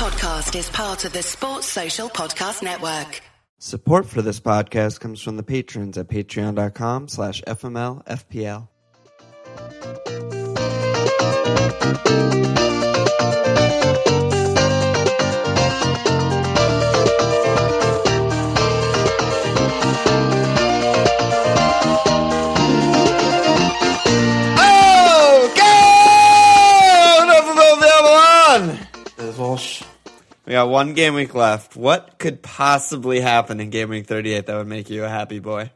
podcast is part of the Sports Social Podcast Network. Support for this podcast comes from the patrons at patreon.com slash fmlfpl. Oh, We got one game week left. What could possibly happen in game week 38 that would make you a happy boy?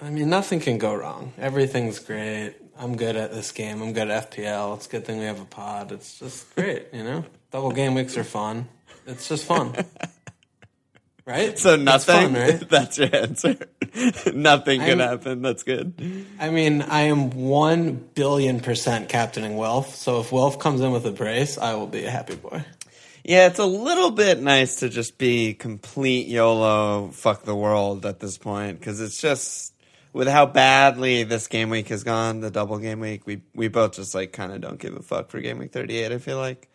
I mean, nothing can go wrong. Everything's great. I'm good at this game. I'm good at FPL. It's a good thing we have a pod. It's just great, you know? Double game weeks are fun. It's just fun. Right? So nothing? fun, right? That's your answer. nothing could happen. That's good. I mean, I am 1 billion percent captaining Wilf. So if Wilf comes in with a brace, I will be a happy boy. Yeah, it's a little bit nice to just be complete YOLO, fuck the world at this point, because it's just with how badly this game week has gone, the double game week, we we both just like kind of don't give a fuck for game week 38. I feel like.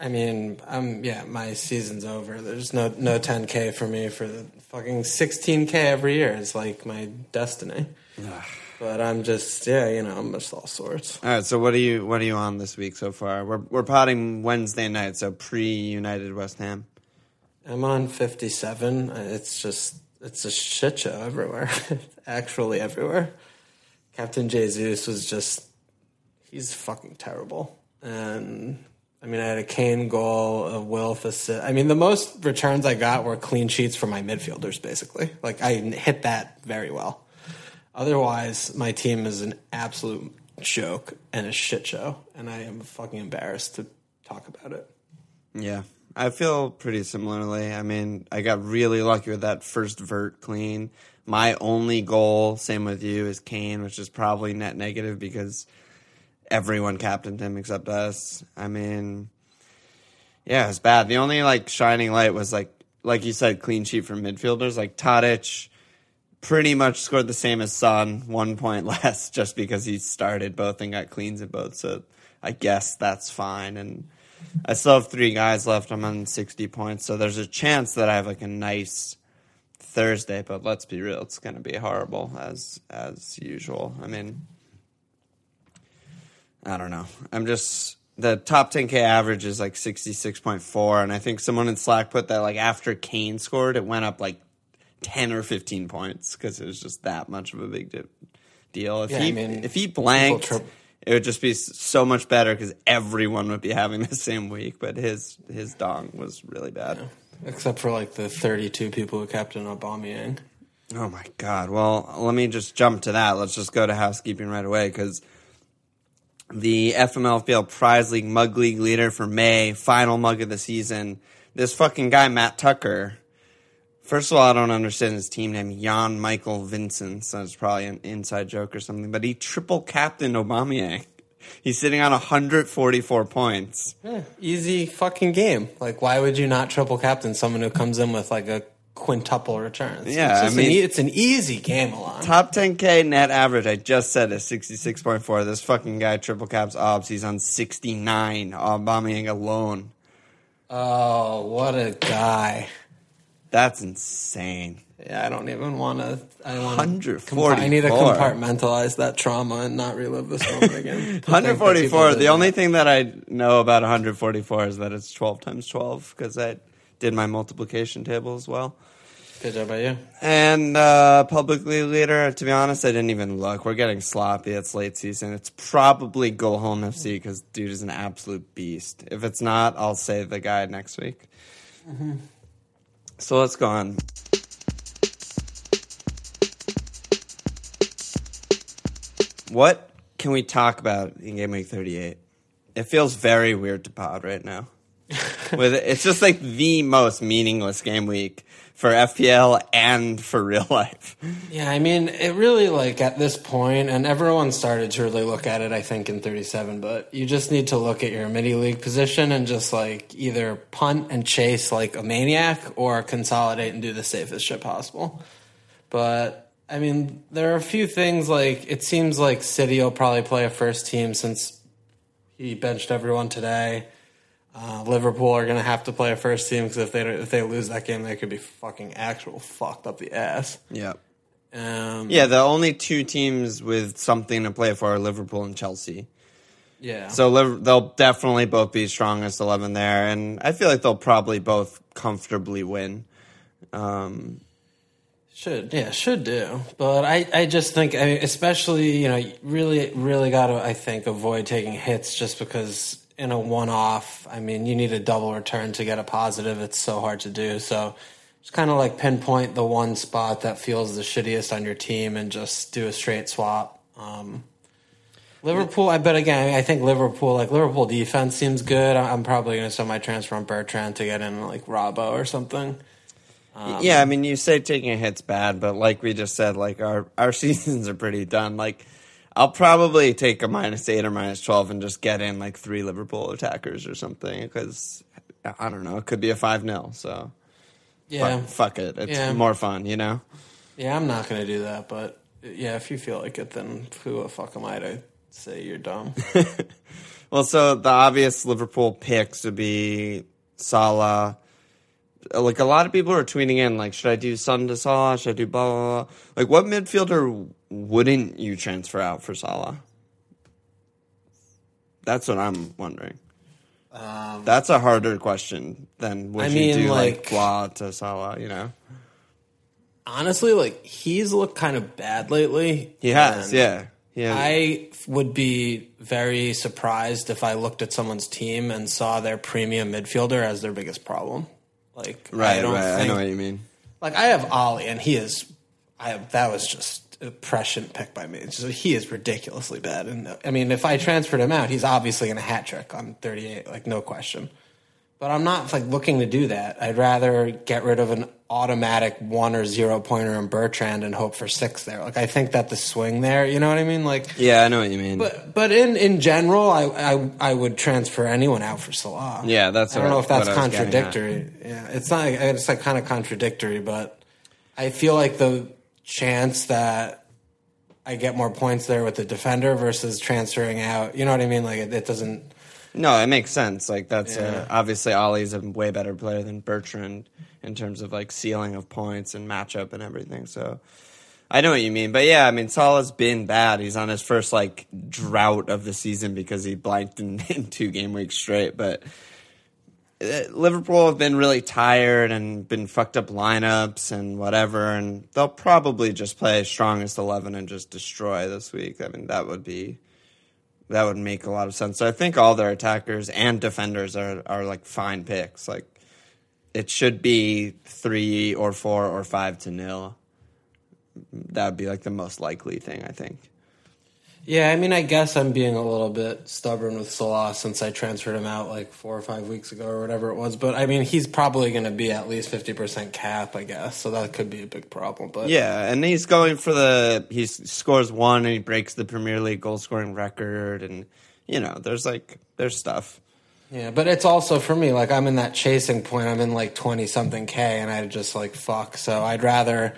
I mean, um, yeah, my season's over. There's no no 10k for me for the fucking 16k every year. It's like my destiny. But I'm just, yeah, you know, I'm just all sorts. All right, so what are you what are you on this week so far? We're we're potting Wednesday night, so pre United West Ham. I'm on 57. It's just, it's a shit show everywhere. Actually, everywhere. Captain Jesus was just, he's fucking terrible. And I mean, I had a Kane goal, a Wilf assist. I mean, the most returns I got were clean sheets for my midfielders, basically. Like, I hit that very well. Otherwise, my team is an absolute joke and a shit show. And I am fucking embarrassed to talk about it. Yeah, I feel pretty similarly. I mean, I got really lucky with that first vert clean. My only goal, same with you, is Kane, which is probably net negative because everyone captained him except us. I mean, yeah, it's bad. The only like shining light was like, like you said, clean sheet from midfielders. Like Tadic pretty much scored the same as Son, one point less, just because he started both and got cleans in both. So I guess that's fine. And I still have three guys left. I'm on 60 points, so there's a chance that I have like a nice Thursday. But let's be real, it's going to be horrible as as usual. I mean, I don't know. I'm just the top 10k average is like 66.4, and I think someone in Slack put that like after Kane scored, it went up like 10 or 15 points because it was just that much of a big di- deal. If Yeah, he I mean, if he blanked, tri- it would just be so much better because everyone would be having the same week. But his his dong was really bad. Except for like the 32 people who captain Aubameyang. Oh my god. Well, let me just jump to that. Let's just go to housekeeping right away because the FMLFPL Prize League Mug League leader for May, final mug of the season. This fucking guy, Matt Tucker. First of all, I don't understand his team name, Jan Michael Vincent. So it's probably an inside joke or something. But he triple captained Aubameyang. He's sitting on 144 points. Easy fucking game. Like, why would you not triple captain someone who comes in with like a quintuple returns? Yeah, it's I mean- an, e- it's an easy game, Alon. Top 10K net average, I just said is 66.4. This fucking guy triple caps Obs. He's on 69. Aubameyang alone. Oh, what a guy! That's insane. Yeah, I don't even want to. I want 144. I need to compartmentalize that trauma and not relive this moment again. To think that people 144. The only thing that I know about 144 is that it's 12 times 12 because I did my multiplication table as well. Good job by you. And uh, publicly leader, to be honest, I didn't even look. We're getting sloppy. It's late season. It's probably Go Home FC because dude is an absolute beast. If it's not, I'll say the guy next week. So let's go on. What can we talk about in Game Week 38? It feels very weird to pod right now. With it's just like the most meaningless game week for FPL and for real life. Yeah, I mean, it really like at this point, and everyone started to really look at it. I think in 37, but you just need to look at your midi league position and just like either punt and chase like a maniac, or consolidate and do the safest shit possible. But I mean, there are a few things like it seems like City will probably play a first team since he benched everyone today. Uh, Liverpool are going to have to play a first team because if they if they lose that game, they could be fucking actual fucked up the ass. Yeah. Um, Yeah, the only two teams with something to play for are Liverpool and Chelsea. yeah. So they'll definitely both be strongest 11 there. And I feel like they'll probably both comfortably win. Um, Should yeah, should do. But I, I just think, I mean, especially you know, really, really got to I think avoid taking hits just because in a one-off, I mean, you need a double return to get a positive. It's so hard to do. So just kind of like pinpoint the one spot that feels the shittiest on your team and just do a straight swap. Um, Liverpool, I bet again. I think Liverpool, like Liverpool defense seems good. I'm probably going to send my transfer on Bertrand to get in like Robbo or something. Um, yeah, I mean, you say taking a hit's bad, but like we just said, like our, our seasons are pretty done. Like, I'll probably take a minus eight or minus 12 and just get in like three Liverpool attackers or something because I don't know, it could be a 5 0. So Yeah, fuck, fuck it. It's Yeah. more fun, you know? Yeah, I'm not going to do that, but yeah, if you feel like it, then who the fuck am I to say you're dumb? Well, so the obvious Liverpool picks would be Salah. Like a lot of people are tweeting in, like, should I do Son to Salah? Should I do blah blah blah? Like, what midfielder wouldn't you transfer out for Salah? That's what I'm wondering. Um, That's a harder question than would I you mean, do like, like- blah to Salah? You know, Honestly, like he's looked kind of bad lately. he has, yeah, yeah. I would be very surprised if I looked at someone's team and saw their premium midfielder as their biggest problem. Like, I right, don't right. I know what you mean. Like I have Ollie, and he is. I have, that was just a prescient pick by me. Just- he is ridiculously bad, and I mean, if I transferred him out, he's obviously going to hat trick on 38, like no question. But I'm not like looking to do that. I'd rather get rid of an automatic one or zero pointer in Bertrand and hope for six there. Like I think that the swing there, you know what I mean? Like, Yeah, I know what you mean. but but in in general, I I, I would transfer anyone out for Salah. Yeah, that's I don't know if that's what I was getting at. contradictory. Yeah, it's not. It's like kind of contradictory, but I feel like the chance that I get more points there with the defender versus transferring out. You know what I mean? Like it, it doesn't. No, it makes sense. Like that's Yeah. uh, obviously Ollie's a way better player than Bertrand in terms of like ceiling of points and matchup and everything. So I know what you mean, but yeah, I mean Salah's been bad. He's on his first like drought of the season because he blanked in, in two game weeks straight. But uh, Liverpool have been really tired and been fucked up lineups and whatever, and they'll probably just play strongest eleven and just destroy this week. I mean that would be that would make a lot of sense. So I think all their attackers and defenders are are like fine picks. Like it should be three or four or five to nil. That would be like the most likely thing, I think. Yeah, I mean, I guess I'm being a little bit stubborn with Salah since I transferred him out like four or five weeks ago or whatever it was. But I mean, he's probably going to be at least fifty percent cap, I guess. So that could be a big problem. But Yeah, and he's going for the he scores one and he breaks the Premier League goal scoring record, and you know, there's like there's stuff. Yeah, but it's also for me like I'm in that chasing point. I'm in like twenty something k, and I just like fuck. So I'd rather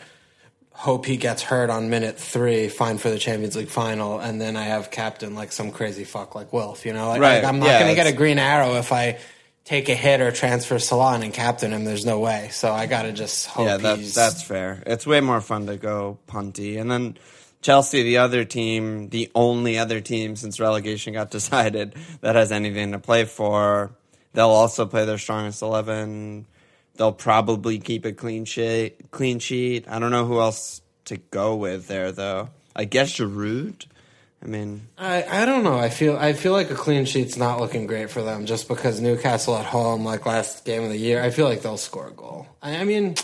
hope he gets hurt on minute three, fine for the Champions League final, and then I have captain like some crazy fuck like Wilf. You know, like, Right, like, I'm not yeah, going to get a green arrow if I take a hit or transfer Salon and captain him. There's no way. So I got to just hope yeah, that's he's that's fair. It's way more fun to go punty, and then Chelsea, the other team, the only other team since relegation got decided that has anything to play for. They'll also play their strongest eleven. They'll probably keep a clean sheet. Clean sheet. I don't know who else to go with there, though. I guess Giroud. I mean, I, I don't know. I feel I feel like a clean sheet's not looking great for them just because Newcastle at home, like last game of the year. I feel like they'll score a goal. I, I mean,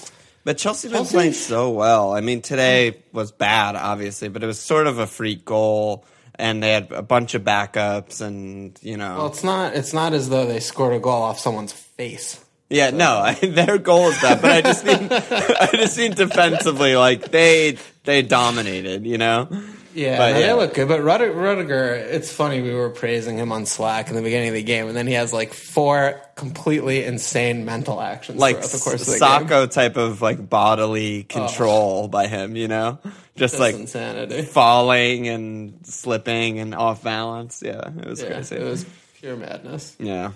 But Chelsea been playing so well. I mean, today was bad, obviously, but it was sort of a freak goal, and they had a bunch of backups, and you know, well, it's not it's not as though they scored a goal off someone's face. Yeah, no, I, their goal is that, but I just mean, I just mean defensively, like they they dominated, you know. Yeah, But, no, yeah. they look good. But Rudiger, Rudiger, it's funny. We were praising him on Slack in the beginning of the game, and then he has like four completely insane mental actions Like throughout the course of the game. Oh. Sakho type of like bodily oh. control by him, you know, just That's like insanity. falling and slipping and off balance. Yeah, it was Yeah, crazy. it was pure madness. Yeah.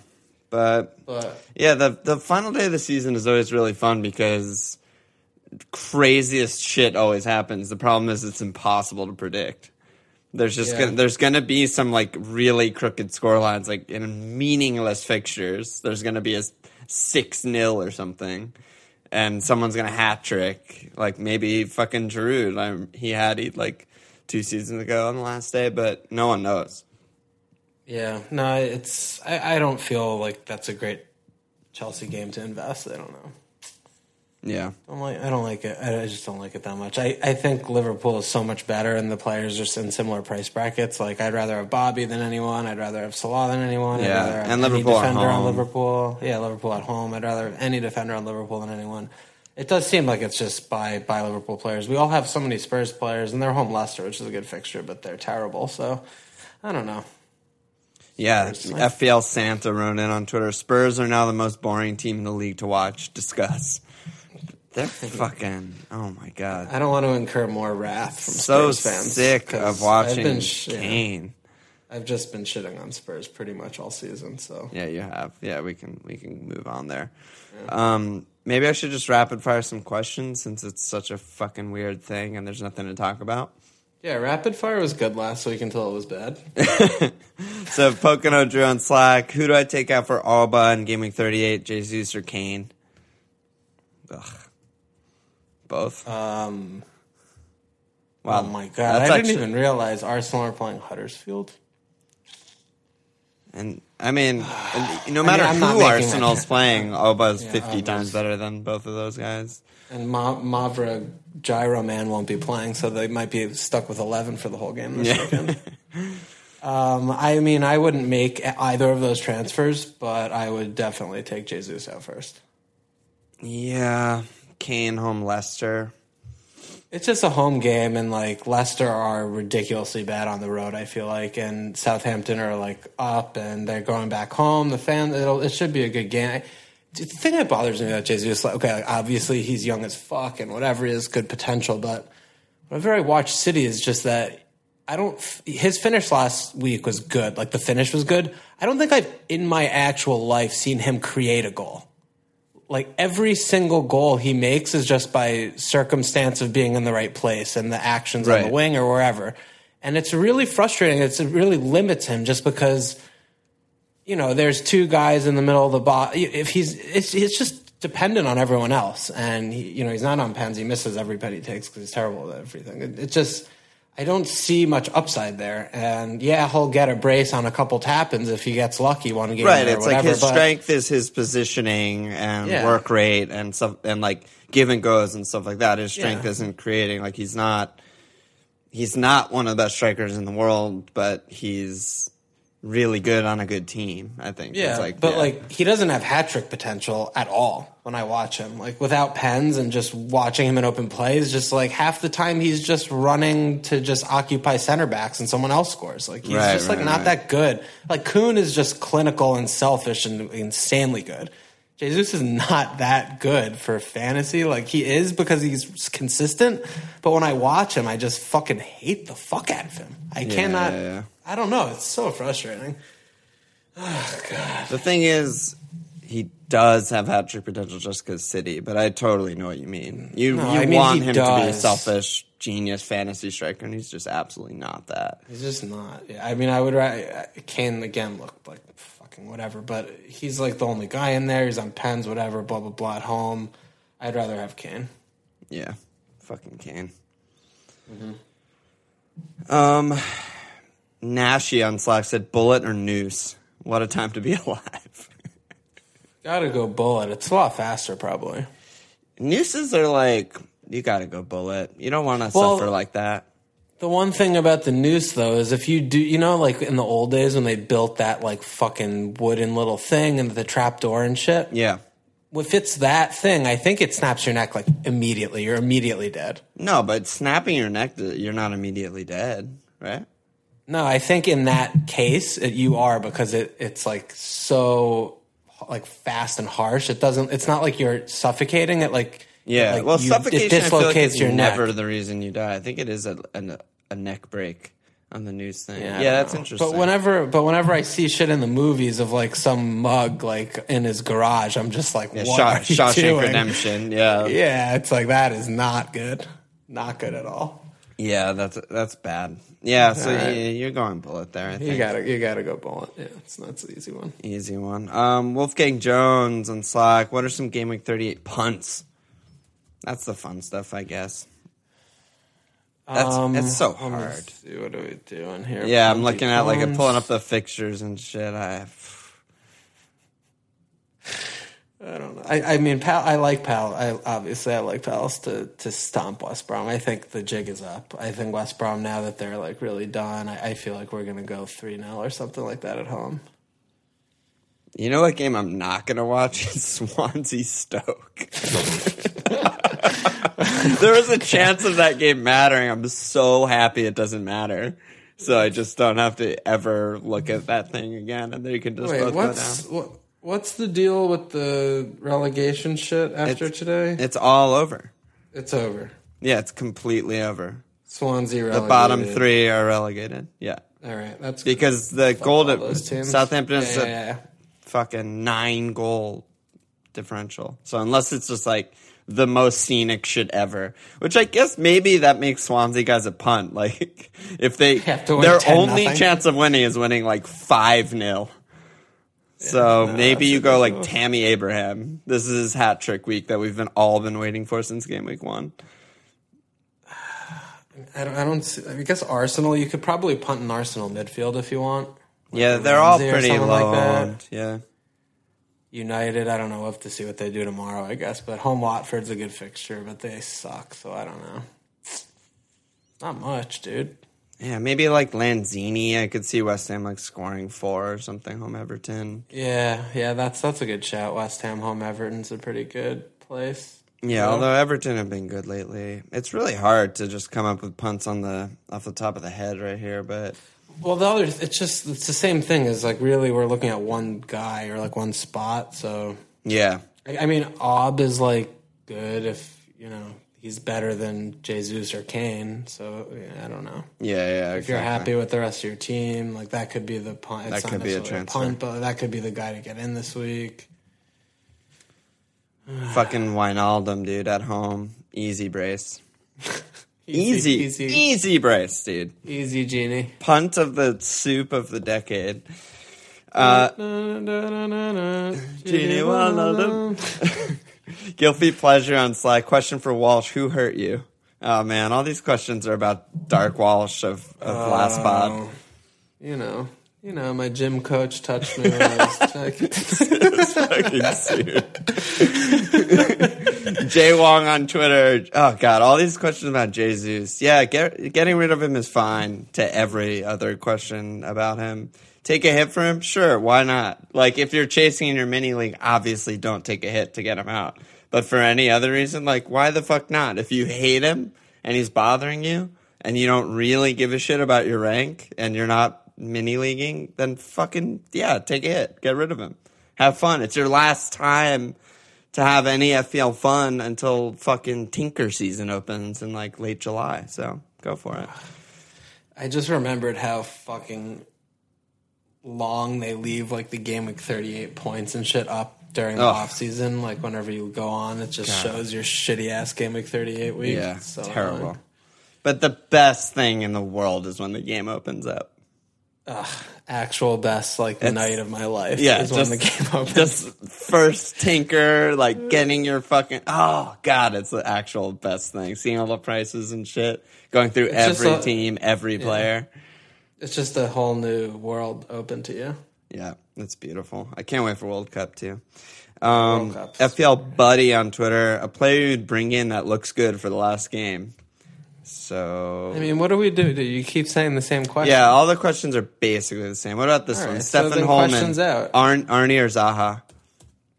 But But yeah, the the final day of the season is always really fun because craziest shit always happens. The problem is it's impossible to predict. There's just Yeah. gonna, there's gonna be some like really crooked scorelines, like in meaningless fixtures. There's gonna be a six 0 or something, and someone's gonna hat trick. Like maybe fucking Giroud. I, he had it like two seasons ago on the last day, but no one knows. Yeah, no, it's I, I don't feel like that's a great Chelsea game to invest. I don't know. Yeah, I don't like. I don't like it. I I just don't like it that much. I, I think Liverpool is so much better, and the players are in similar price brackets. Like I'd rather have Bobby than anyone. I'd rather have Salah than anyone. I'd Yeah, rather have and Liverpool at defender on home. Liverpool. Yeah, Liverpool at home. I'd rather have any defender on Liverpool than anyone. It does seem like it's just by by Liverpool players. We all have so many Spurs players, and they're home Leicester, which is a good fixture, but they're terrible. So I don't know. Yeah. Spurs. FPL Santa wrote in on Twitter. Spurs are now the most boring team in the league to watch. Discuss. They're fucking. Oh my god. I don't want to incur more wrath from so Spurs fans. sick of watching I've been sh- yeah. I've just been shitting on Spurs pretty much all season. So Yeah, you have. Yeah, we can we can move on there. Um, maybe I should just rapid fire some questions since it's such a fucking weird thing and there's nothing to talk about. Yeah, rapid fire was good last week until it was bad. So Pocono drew on Slack. Who do I take out for Auba and Gaming 38? Jesus or Kane? Ugh. Both. Um, wow. oh my god, That's I didn't even realize Arsenal are playing Huddersfield. And I mean, no matter I'm not who Arsenal's playing, Auba is Yeah, 50 Auba's- times better than both of those guys. And Ma- Mavra Gyro Man won't be playing, so they might be stuck with 11 for the whole game this Yeah. weekend. um, I mean, I wouldn't make either of those transfers, but I would definitely take Jesus out first. Yeah, Kane home Leicester. It's just a home game, and like Leicester are ridiculously bad on the road. I feel like, and Southampton are like up, and they're going back home. The fan, it'll, it should be a good game. The thing that bothers me about Jesus, like, okay, like, obviously he's young as fuck, and whatever is good potential, but whenever I watch City, is just that I don't. His finish last week was good. Like the finish was good. I don't think I've in my actual life seen him create a goal like every single goal he makes is just by circumstance of being in the right place and the actions on the wing or wherever. And it's really frustrating. It's, it really limits him just because, you know, there's two guys in the middle of the box. If he's, it's, it's just dependent on everyone else. And, he, you know, he's not on pens. He misses every pet he takes because he's terrible at everything. It, it just, I don't see much upside there. And yeah, he'll get a brace on a couple tap-ins if he gets lucky one game Right, or it's like whatever, his but- strength is his positioning and Yeah. work rate and stuff, and like give and goes and stuff like that. His strength Yeah. isn't creating. Like he's not, he's not one of the best strikers in the world, but he's really good on a good team. I think. Yeah, like, but yeah. like he doesn't have hat trick potential at all when I watch him. Like without pens and just watching him in open plays, just like half the time he's just running to just occupy center backs and someone else scores. Like he's Right, just like not right. that good. Like Kun is just clinical and selfish and insanely good. Jesus is not that good for fantasy. Like he is because he's consistent, but when I watch him, I just fucking hate the fuck out of him. I cannot. yeah, yeah. I don't know. It's so frustrating. the thing is. He does have hat trick potential just because City, but I totally know what you mean. You No, you I mean, want him to be a selfish genius fantasy striker, and he's just absolutely not that. He's just not. Yeah, I mean, I would. ra- Kane again looked like fucking whatever, but he's like the only guy in there. He's on pens, whatever, blah blah blah. At home, I'd rather have Kane. Yeah, fucking Kane. Mm-hmm. Um, Nashi on Slack said, "Bullet or noose? What a time to be alive." Gotta go bullet. It's a lot faster, probably. Nooses are like you got to go bullet. You don't want to Well- suffer like that. The one thing about the noose, though, is if you do, you know, like in the old days when they built that like fucking wooden little thing and the trap door and shit. Yeah. If it's that thing, I think it snaps your neck like immediately. You're immediately dead. No, but snapping your neck, you're not immediately dead, right? No, I think in that case it, you are because it it's like so like fast and harsh. It doesn't. It's not like you're suffocating. It like Yeah. like well, you- suffocation It like dislocates is your never the reason you die. I think it is a, a, a neck break. on the news thing. Yeah, that's interesting. But whenever, but whenever I see shit in the movies of like some mug like in his garage, I'm just like, Yeah, what Shaw- are you Shawshank doing? Redemption. Yeah. Yeah, it's like that is not good, not good at all. Yeah, that's that's bad. Yeah, so right. yeah, you're going bullet there. I think. You gotta, you gotta go bullet. Yeah, it's that's the easy one. Easy one. Um, Wolfgang Jones on Slack. What are some Game Week 38 punts? That's the fun stuff, I guess. That's Um, it's so hard. see, what are we doing here? Yeah, I'm looking at like I'm pulling up the fixtures and shit. I I don't know. I, I mean, Pal. I like Pal. I obviously I like Palace to to stomp West Brom. I think the jig is up. I think West Brom now that they're like really done. I, I feel like we're gonna go three 0 or something like that at home. You know what game I'm not gonna watch is Swansea Stoke. there was a chance of that game mattering. I'm so happy it doesn't matter. So I just don't have to ever look at that thing again, and then you can just Wait, both what's go down. what, what's the deal with the relegation shit after It's- today? It's all over. it's over. Yeah, it's completely over. Swansea The bottom three are relegated. Yeah, All right, that's because the goal to. Southampton Yeah, is yeah, a yeah. fucking nine goal differential. So unless it's just like the most scenic shit ever, which I guess maybe that makes Swansea guys a punt. Like if they Have to win their 10 only nothing. chance of winning is winning like five 0 So no, maybe you go like. Tammy Abraham. This is his hat trick week that we've been all been waiting for since game week one. I don't. I don't. See, I guess Arsenal. You could probably punt an Arsenal midfield if you want. Yeah, they're all Ramsey or pretty someone like low. that. Yeah. United, I don't know. We'll have to see what they do tomorrow, I guess. But home Watford's a good fixture, but they suck, so I don't know. Not much, dude. Yeah, maybe like Lanzini. I could see West Ham like scoring four or something. Home Everton. Yeah, yeah, that's that's a good shout. West Ham home Everton's a pretty good place. Yeah, although Everton have been good lately, it's really hard to just come up with punts on the off the top of the head right here. But Well, the other, it's just it's the same thing. Is like really we're looking at one guy or like one spot. So yeah, I, I mean, Ob is like good if you know he's better than Jesus or Kane. So yeah, I don't know. yeah, yeah. If you're happy with the rest of your team, like that could be the punt. It's That could be a transfer. punt, but that could be the guy to get in this week. fucking Wijnaldum, dude, at home, easy brace, easy, easy, easy, brace, dude. easy, genie. Punt of the soup of the decade. Uh, Gini Wijnaldum. Guilty pleasure on Slack. Question for Walsh: Who hurt you? Oh man, all these questions are about Dark Walsh of, of last oh, pod. You know, you know, my gym coach touched me when I was fucking. Jay Wong on Twitter. Oh god, all these questions about Jesus. Yeah, get, getting rid of him is fine. To every other question about him, take a hit for him. Sure, why not? Like if you're chasing in your mini league, obviously don't take a hit to get him out. But for any other reason, like why the fuck not? If you hate him and he's bothering you, and you don't really give a shit about your rank, and you're not mini leaguing, then fucking yeah, take a hit, get rid of him, have fun. It's your last time to have any FPL fun until fucking Tinker season opens in like late July. So go for it. I just remembered how fucking long they leave like the game week 38 points and shit up during the Ugh. off season. Like whenever you go on, it just God. shows your shitty ass game week 38 week. Yeah, It's so terrible. annoying. But the best thing in the world is when the game opens up. Actual best like the It's- night of my life. Yeah, is just, when the game opens. just first tinker, like getting your fucking oh god, it's the actual best thing. Seeing all the prices and shit, going through just every a- team, every player. It's just a whole new world open to you. Yeah, it's beautiful. I can't wait for World Cup too. Um, World FPL Buddy on Twitter, a player you'd bring in that looks good for the last game. So I mean, what do we do? Do you keep saying the same question? yeah, all the questions are basically the same. What about this All one? right, so Stefan then Holman, questions out. Arn, Arnie or Zaha?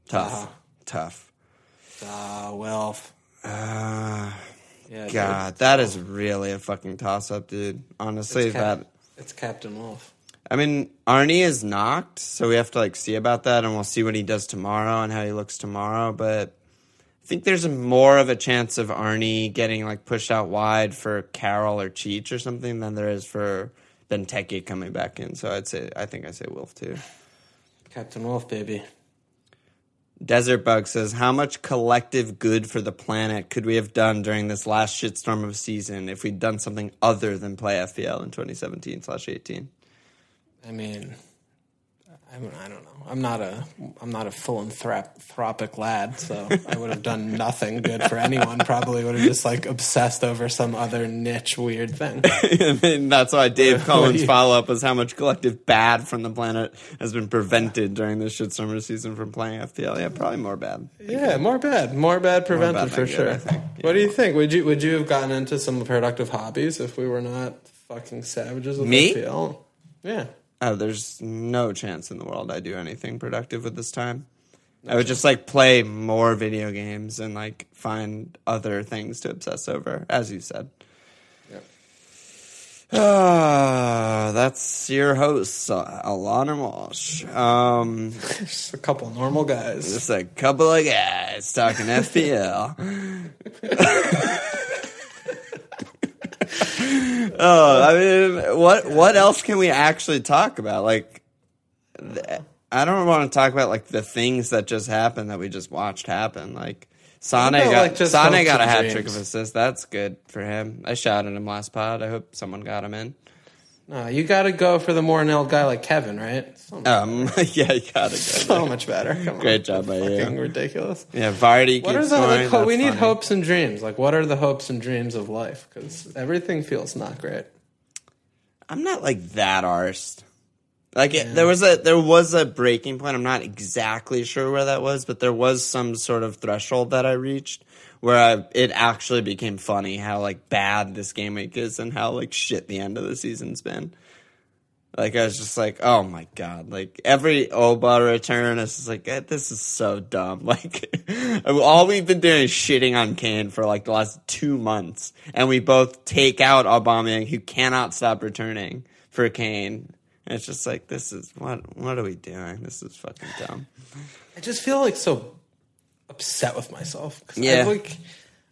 Tough, Zaha. tough. Ah, well, Uh, yeah. dude. God, that is really a fucking toss up, dude. Honestly, that. It's Captain Wilf. I mean, Arnie is knocked, so we have to like see about that, and we'll see what he does tomorrow and how he looks tomorrow. But I think there's more of a chance of Arnie getting like pushed out wide for Carroll or Cheech or something than there is for Benteke coming back in. So I'd say I think I say Wilf too. Captain Wilf, baby. Desert Bug says, "How much collective good for the planet could we have done during this last shitstorm of season if we'd done something other than play FPL in 2017 slash 18?" I mean, I, mean, I don't know. I'm not a I'm not a philanthropic lad, so I would have done nothing good for anyone. Probably would have just like obsessed over some other niche weird thing. and that's why Dave Collins' follow up was how much collective bad from the planet has been prevented during this shit summer season from playing FPL. Yeah, probably more bad. Yeah, more bad, more bad prevented bad for good, sure. Think. What do you think? Would you would you have gotten into some productive hobbies if we were not fucking savages with Me? FPL? Yeah. Oh, there's no chance in the world I do anything productive with this time. I would just like play more video games and like find other things to obsess over, as you said. Yep. Uh, that's your host, Alana Walsh. Um, Just a couple normal guys. just a couple of guys talking FPL. oh, I mean, what what else can we actually talk about? Like, th- I don't want to talk about like the things that just happened that we just watched happen. Like, Sane got like, Sane got a hat dreams? trick of assists. That's good for him. I shouted him last pod. I hope someone got him in. No, you got to go for the more nailed guy like Kevin, right? So, Um, yeah, you gotta go. so much better. Come on. Great job by you. Fucking ridiculous. Yeah, Vardy What are the like, ho- we need funny. hopes and dreams? Like, what are the hopes and dreams of life? Because everything feels not great. I'm not like that arsed. Like it, there was a there was a breaking point. I'm not exactly sure where that was, but there was some sort of threshold that I reached where I, it actually became funny how like bad this game week is and how like shit the end of the season's been. Like I was just like, oh my god! Like every Oba return, it's just like eh, this is so dumb. Like all we've been doing is shitting on Kane for like the last two months, and we both take out Aubameyang, who cannot stop returning for Kane. And it's just like this is what what are we doing? This is fucking dumb. I just feel like so upset with myself. Yeah. I've, like,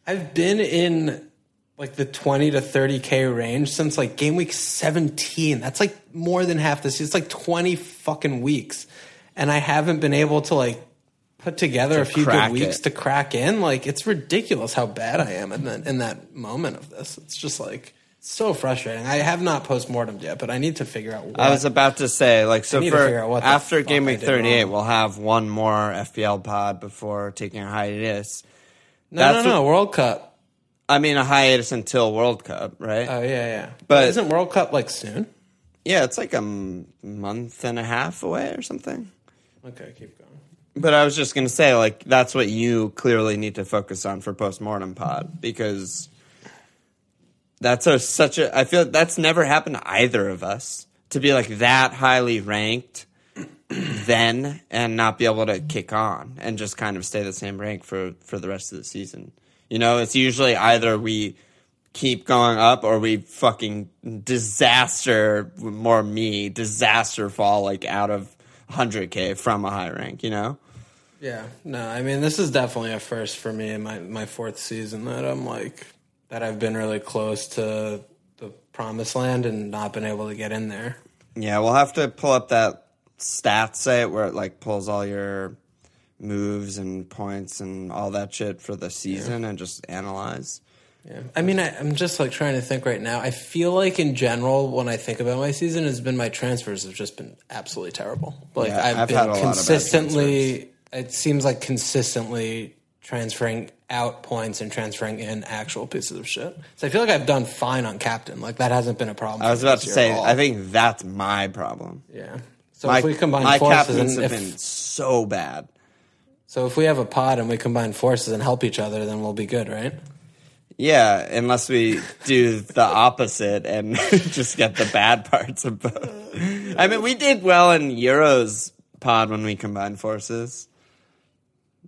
I've been in like the 20 to 30k range since like game week 17. That's like more than half the season. It's like 20 fucking weeks. And I haven't been able to like put together a few good weeks it. to crack in. Like it's ridiculous how bad I am in that in that moment of this. It's just like so frustrating. I have not postmortemed yet, but I need to figure out what I was about to say like so for what after game week 38, we'll have one more FPL pod before taking a hiatus. No, no, that's no, what- World Cup. I mean a hiatus until World Cup, right? Oh yeah, yeah. But- isn't World Cup like soon? Yeah, it's like a m- month and a half away or something. Okay, keep going. But I was just gonna say, like, that's what you clearly need to focus on for postmortem pod because that's a such a. I feel that's never happened to either of us to be like that highly ranked then and not be able to kick on and just kind of stay the same rank for for the rest of the season. You know, it's usually either we keep going up or we fucking disaster more me disaster fall like out of 100k from a high rank you know Yeah, no, I mean this is definitely a first for me in my my fourth season that I'm like that I've been really close to the promised land and not been able to get in there. yeah we'll have to pull up that stats site where it like pulls all your moves and points and all that shit for the season and just analyze Yeah, I mean I, I'm just like trying to think right now. I feel like in general when I think about my season, has been my transfers have just been absolutely terrible. Like Yeah, I've, I've been had a lot of bad consistently. It seems like consistently transferring out points and transferring in actual pieces of shit. So I feel like I've done fine on captain. Like that hasn't been a problem. i was about to say i think that's my problem Yeah. So my, if we combine my forces, captains and have if, been so bad so if we have a pod and we combine forces and help each other, then we'll be good, right? yeah unless we do the opposite and just get the bad parts of both i mean we did well in euros pod when we combined forces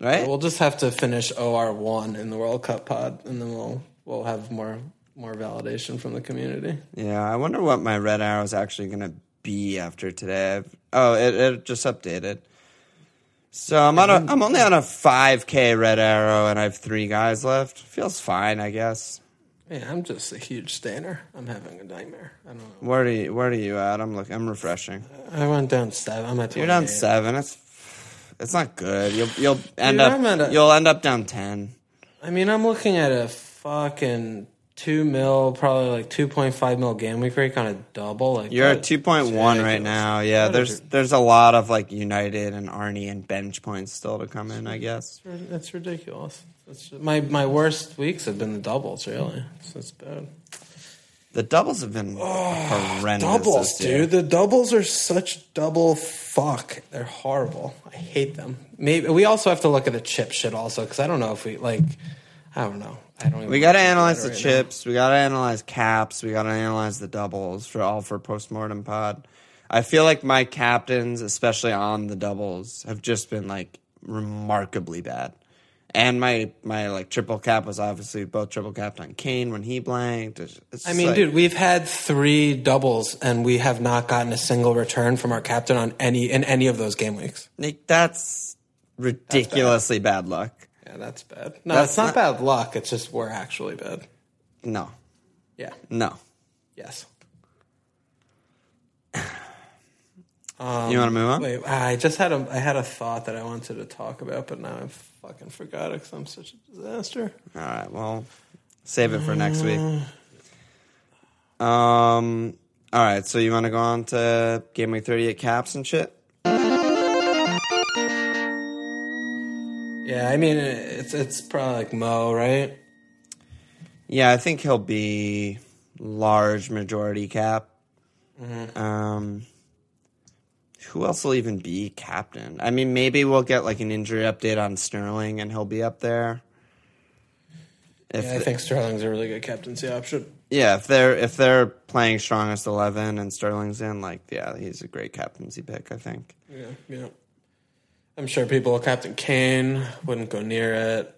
right We'll just have to finish OR one in the World Cup pod, and then we'll we'll have more more validation from the community. Yeah, I wonder what my red arrow is actually going to be after today. I've, oh, it, it just updated. So I'm on a, I'm only on a 5k red arrow and I have three guys left. Feels fine, I guess. Yeah, I'm just a huge stainer. I'm having a nightmare. I don't know. Where do you Where are you at? I'm look. I'm refreshing. I went down seven. I'm at You're down seven. It's it's not good. You'll you'll end I'm up a- you'll end up down ten. I mean, I'm looking at a fucking two mil, probably like two point five mil game week rate on a double. Like You're at two point one right now. Yeah, there's there's a lot of like United and Arnie and bench points still to come in. I guess. That's ridiculous. That's my my worst weeks have been the doubles. Really, so it's bad. The doubles have been horrendous. Doubles, dude. The doubles are such double fuck. They're horrible. I hate them. Maybe we also have to look at the chip shit also because I don't know if we like. I don't know. I don't. Even We got to wanna think about analyze the right now. chips. We got to analyze caps. We got to analyze the doubles for all for postmortem pod. I feel like my captains, especially on the doubles, have just been like remarkably bad. And my my like triple cap was obviously both triple capped on Kane when he blanked. It's, it's I mean, like- dude, we've had three doubles and we have not gotten a single return from our captain on any in any of those game weeks. Nick, that's ridiculously bad luck. Yeah, that's bad. No, That's it's not, not- bad luck. It's just we're actually bad. No, Yeah. no. Yes. You want to move on? Wait, I just had a I had a thought that I wanted to talk about, but now I've fucking forgot it because I'm such a disaster. All right. Well, save it for next week. Um. All right. So you want to go on to game week thirty eight caps and shit? Yeah, I mean it's it's probably like Mo, right? Yeah, I think he'll be large majority cap. Um. Who else will even be captain? I mean, maybe we'll get like an injury update on Sterling, and he'll be up there. If Yeah, I think Sterling's a really good captaincy option. Yeah, if they're if they're playing strongest eleven and Sterling's in, like yeah, he's a great captaincy pick. I think. Yeah, yeah. I'm sure people, Captain Kane, wouldn't go near it.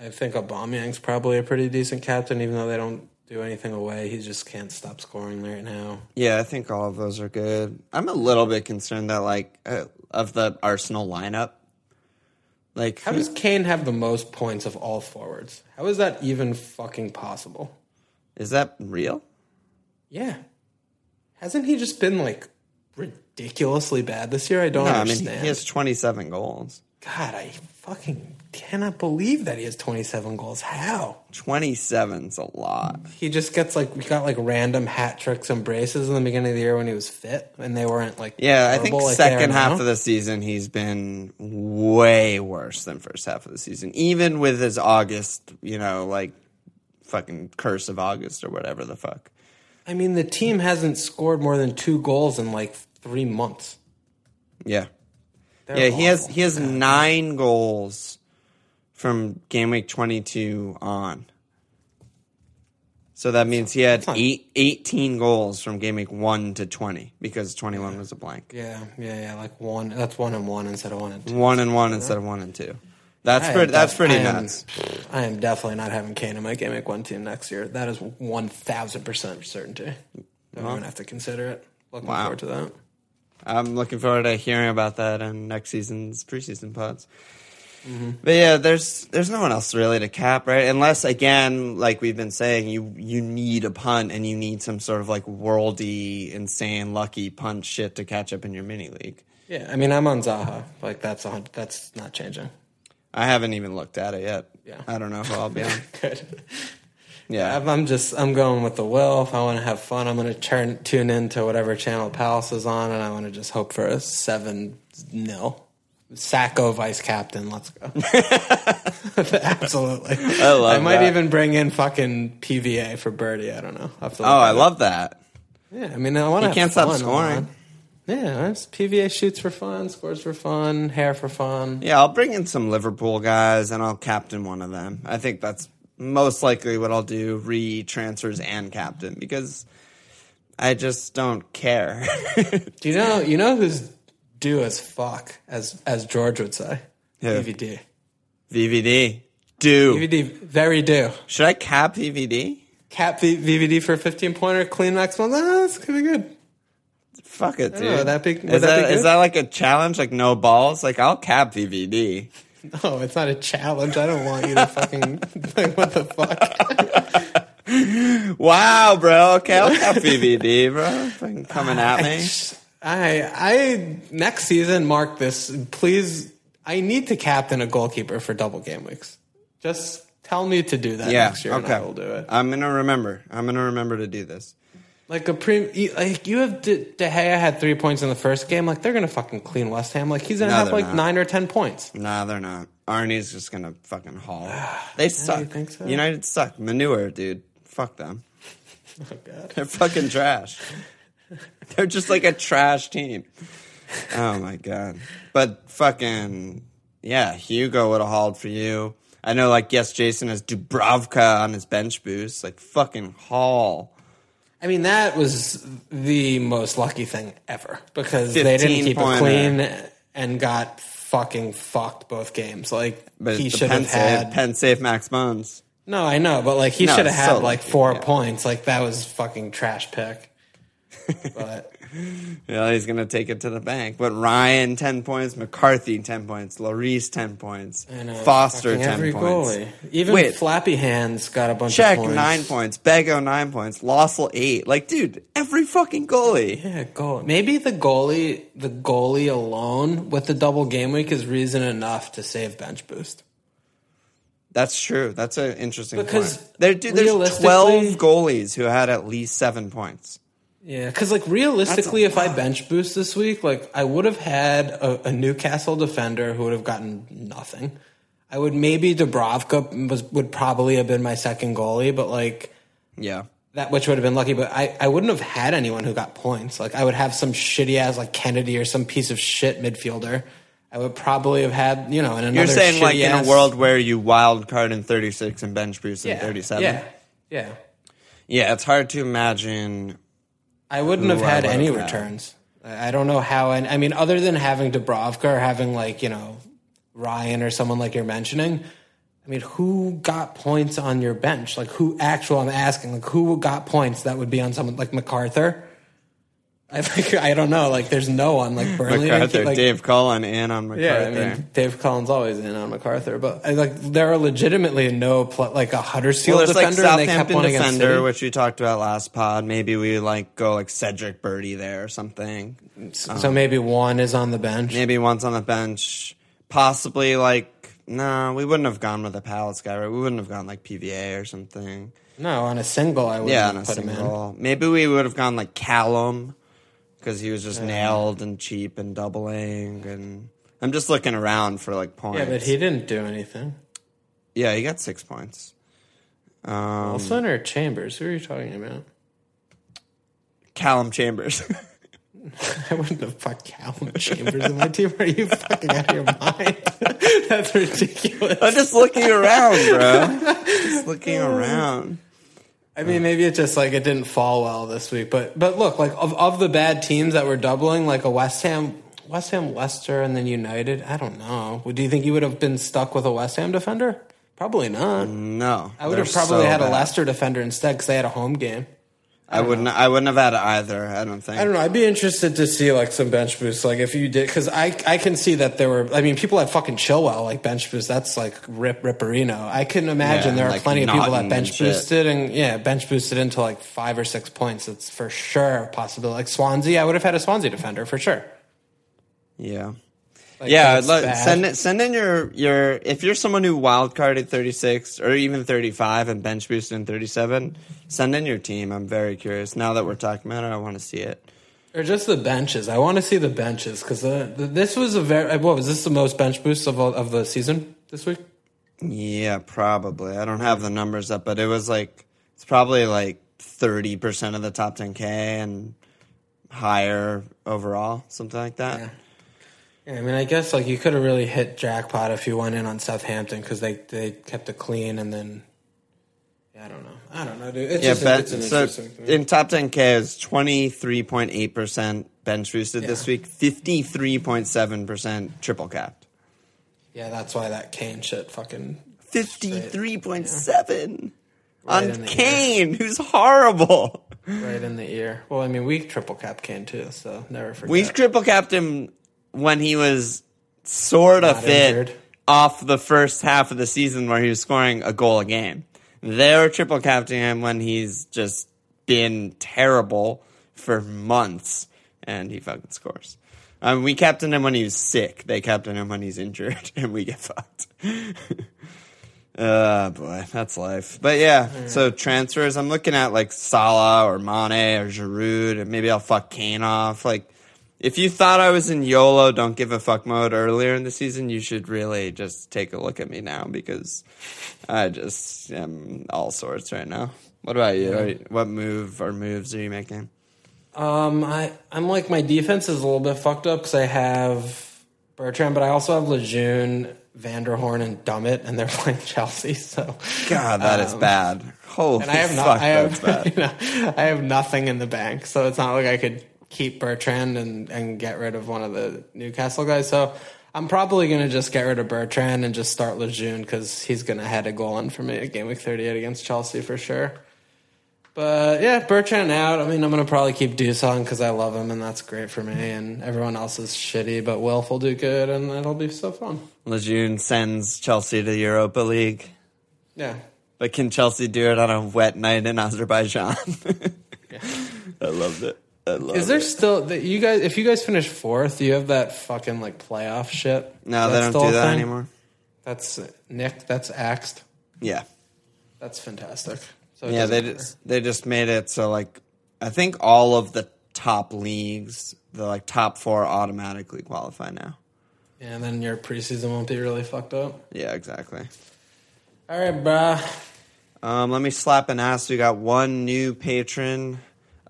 I think Aubameyang's probably a pretty decent captain, even though they don't do anything away. He just can't stop scoring right now. Yeah, I think all of those are good. I'm a little bit concerned that like uh, of the Arsenal lineup. Like, How does Kane have the most points of all forwards? How is that even fucking possible? is that real? Yeah. Hasn't he just been like ridiculously bad this year? I don't No, I mean he has 27 goals. God, I fucking cannot believe that he has 27 goals. How? 27's a lot. He just gets like we got like random hat tricks and braces in the beginning of the year when he was fit, and they weren't like Yeah, I think like second half now. of the season he's been way worse than first half of the season. Even with his August, you know, like fucking curse of August or whatever the fuck. I mean, the team hasn't scored more than two goals in like three months. Yeah. They're yeah, he has awful. he has nine goals from game week twenty two on. So that means he had eight, 18 goals from game week one to twenty because twenty one was a blank. Yeah, yeah, yeah. Like one. That's one and one instead of one and two. One and one instead of one and two. That's I am pretty. That's pretty I am- nuts. I am definitely not having Kane in my game week one team next year. That is one thousand percent certainty. I'm gonna have to consider it. Looking Wow. forward to that. I'm looking forward to hearing about that in next season's preseason pods. Mm-hmm. But yeah, there's there's no one else really to cap, right? Unless again, like we've been saying, you you need a punt and you need some sort of like worldy, insane, lucky punt shit to catch up in your mini league. Yeah, I mean, I'm on Zaha. Like that's a, that's not changing. I haven't even looked at it yet. Yeah. I don't know if I'll be on. Good. Yeah, I'm, I'm just I'm going with the will. If I want to have fun, I'm going to turn tune into whatever channel Palace is on, and I want to just hope for a seven nil. Sakho vice captain. Let's go. Absolutely. I love I might that. even bring in fucking PVA for Birdie. I don't know. To Oh, I love that. Yeah, I mean, I want to. Can't stop scoring. Yeah, PVA shoots for fun, scores for fun, hair for fun. Yeah, I'll bring in some Liverpool guys and I'll captain one of them. I think that's most likely what I'll do: re transfers and captain because I just don't care. Do you know? You know who's do as fuck, as as George would say. Who? DVD. VVD, do VVD very do. should I cap VVD? Cap v- VVD for a 15 pointer, clean next month. Ah, that's gonna be good. Fuck it, dude. know, would that be- would is that that be is that like a challenge? Like no balls? Like I'll cap VVD. No, oh, it's not a challenge. I don't want you to fucking like what the fuck. Wow, bro. Okay, I'll cap VVD, bro. Fucking coming at me. I I next season mark this. Please, I need to captain a goalkeeper for double game weeks. Just tell me to do that Yeah, next year, okay. and I will do it. I'm gonna remember. I'm gonna remember to do this. Like a pre, you- like you have De, De Gea had three points in the first game. Like they're gonna fucking clean West Ham. Like he's gonna No, have they're like not. nine or ten points. Nah, they're not. Arnie's just gonna fucking haul. They suck. think so? United suck. Manure, dude. Fuck them. Oh god. They're fucking trash. They're just like a trash team. Oh my god. But fucking yeah, Hugo would have hauled for you. I know like yes, Jason has Dubravka on his bench boost. Like fucking haul. I mean, that was the most lucky thing ever because they didn't keep it clean and got fucking fucked both games. Like But he it's the should have save, had. pen save Max Bones. No, I know, but like he No, should have had so like lucky, four yeah. points. Like that was fucking trash pick. But Yeah, he's gonna take it to the bank. But Ryan ten points, McCarthy ten points, Larice ten points, I know, uh, Foster fucking ten every points. goalie. Even Wait. Flappy Hands got a bunch Check of points. nine points, Bego nine points, Lössl eight. Like, dude, every fucking goalie. Yeah, goal. Maybe the goalie, the goalie alone with the double game week is reason enough to save bench boost. That's true. That's an interesting Because point. There, dude, there's twelve goalies who had at least seven points. Yeah, because like realistically, if I bench boost this week, like I would have had a, a Newcastle defender who would have gotten nothing. I would maybe Dubravka was would probably have been my second goalie, but like Yeah. that which would have been lucky. But I, I wouldn't have had anyone who got points. Like I would have some shitty ass like Kennedy or some piece of shit midfielder. I would probably have had you know in another. You're saying like in a world where you wild card in 36 and bench boost in yeah, 37. Yeah, yeah. Yeah, it's hard to imagine. I wouldn't have had any had. returns. I I don't know how. And I mean, other than having Dubravka or having like you know Ryan or someone like you're mentioning, I mean, who got points on your bench? Like who actual? I'm asking, like who got points that would be on someone like McArthur? I think I don't know. Like there's no one like Burnley. McArthur, like, Dave Cullen, and on McArthur. Yeah, I mean, Dave Collins always in on McArthur, but I, like there are legitimately no pl- like a Huddersfield well, like defender, and they kept Southampton defender, which we talked about last pod. Maybe we like go like Cedric Birdie there or something. so maybe one is on the bench. Maybe one's on the bench. Possibly like no, we wouldn't have gone with a Palace guy. Right? We wouldn't have gone like PVA or something. No, on a single, I would Yeah, on a put him in. single. Maybe we would have gone like Callum because he was just nailed and cheap and doubling. And I'm just looking around for like points. Yeah, but he didn't do anything. yeah, he got six points. Um, Wilson or Chambers? Who are you talking about? Callum Chambers. I wouldn't have put Callum Chambers in my team. Are you fucking out of your mind? That's ridiculous. I'm just looking around, bro. just looking around. I mean, maybe it's just like it didn't fall well this week. But but look, like of, of the bad teams that were doubling, like a West Ham, West Ham, Leicester, and then United. I don't know. Do you think you would have been stuck with a West Ham defender? Probably not. No, I would have probably so had a. Leicester defender instead because they had a home game. I wouldn't. I wouldn't have had either. I don't think. I don't know. I'd be interested to see like some bench boosts, like if you did, because I I can see that there were. I mean, people had fucking Chilwell like bench boost. That's like rip ripperino. I can imagine Yeah, there are like plenty of people that bench and boosted and yeah, bench boosted into like five or six points. It's for sure a possibility. Like Swansea, I would have had a Swansea defender for sure. Yeah. Like, yeah, let, send it. Send in your your. If you're someone who wild carded 36 or even 35 and bench boosted in 37, send in your team. I'm very curious. Now that we're talking about it, I want to see it. or just the benches. I want to see the benches because the, the, this was a very. What was this the most bench boosts of all- of the season this week? Yeah, probably. I don't have the numbers up, but it was like it's probably like 30 percent of the top 10k and higher overall, something like that. Yeah. Yeah, I mean, I guess like you could have really hit jackpot if you went in on Southampton because they they kept it clean and then. Yeah, I don't know. I don't know, dude. It's Yeah, just ben- it's an so interesting thing. in top 10K is 23.8% bench boosted this week, 53.7% triple capped. yeah, that's why that Kane shit fucking 53.7 Right on Kane, who's horrible. right in the ear. Well, I mean, we triple cap Kane too, so never forget. We triple capped him when he was sort of fit injured. off the first half of the season where he was scoring a goal a game. They're triple captaining him when he's just been terrible for months, and he fucking scores. Um, we captained him when he was sick. They captained him when he's injured, and we get fucked. Oh boy, that's life. But yeah, so transfers. I'm looking at like Salah or Mane or Giroud, and maybe I'll fuck Kane off. Like, if you thought I was in YOLO, don't give a fuck mode earlier in the season, you should really just take a look at me now because I just am all sorts right now. What about you? What move or moves are you making? Um, I I'm like my defense is a little bit fucked up because I have Bertrand, but I also have Lejeune, Vanderhorn, and Dummett, and they're playing Chelsea. So God, that is bad. Holy and I have fuck, not. I that's bad. you know, I have nothing in the bank, so it's not like I could keep Bertrand and and get rid of one of the Newcastle guys. So. I'm probably gonna just get rid of Bertrand and just start Lejeune because he's gonna head a goal in for me at game week 38 against Chelsea for sure. But yeah, Bertrand out. I mean, I'm gonna probably keep on because I love him and that's great for me. And everyone else is shitty, but Wilf will do good and it'll be so fun. Lejeune sends Chelsea to the Europa League. Yeah, But can Chelsea do it on a wet night in Azerbaijan? I loved it. I loved is there it. still that you guys? If you guys finish fourth, you have that fucking like playoff shit. No, Is they don't still do a that thing? anymore. That's Nick. That's axed. Yeah. That's fantastic. So it Yeah, doesn't they matter. just they just made it so like I think all of the top leagues, the like top four automatically qualify now. yeah, and then your preseason won't be really fucked up. Yeah, exactly. All right, bruh. Um, let me slap an ass. We got one new patron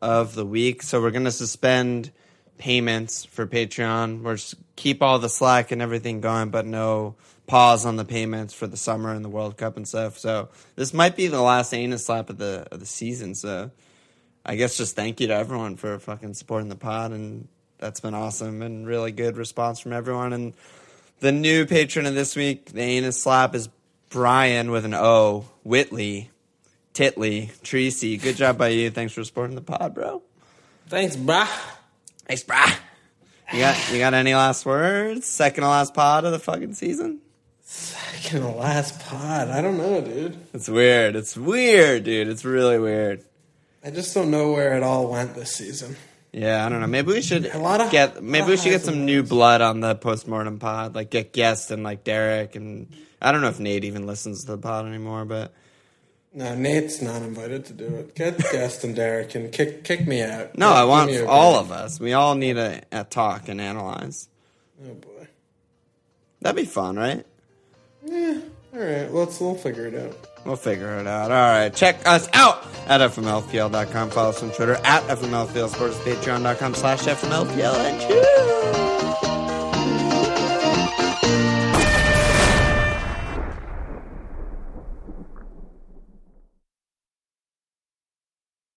of the week, so we're gonna suspend payments for Patreon. We're just keep all the slack and everything going, but no pause on the payments for the summer and the World Cup and stuff. So this might be the last anus slap of the of the season. So I guess just thank you to everyone for fucking supporting the pod, and that's been awesome and really good response from everyone. And the new patron of this week, the anus slap, is Brian with an O, Whitley, Titley, Tracy. Good job by you. Thanks for supporting the pod, bro. Thanks, bruh. Thanks, brah. You got you got any last words? Second to last pod of the fucking season. Second to last pod. I don't know, dude. It's weird. It's weird, dude. It's really weird. I just don't know where it all went this season. Yeah, I don't know. Maybe we should A lot of- get maybe we should get some new blood on the postmortem pod. Like get guests and like Derek and I don't know if Nate even listens to the pod anymore, but No, Nate's not invited to do it. Get Guest and Derek and kick kick me out. no, Give- I want all break. of us. We all need a, a talk and analyze. Oh boy. That'd be fun, right? Yeah. All right, let's we'll figure it out. We'll figure it out. All right. Check us out at FMLFPL.com. Follow us on Twitter at FMLFPL Sports, Patreon.com slash FMLPL. And cheers.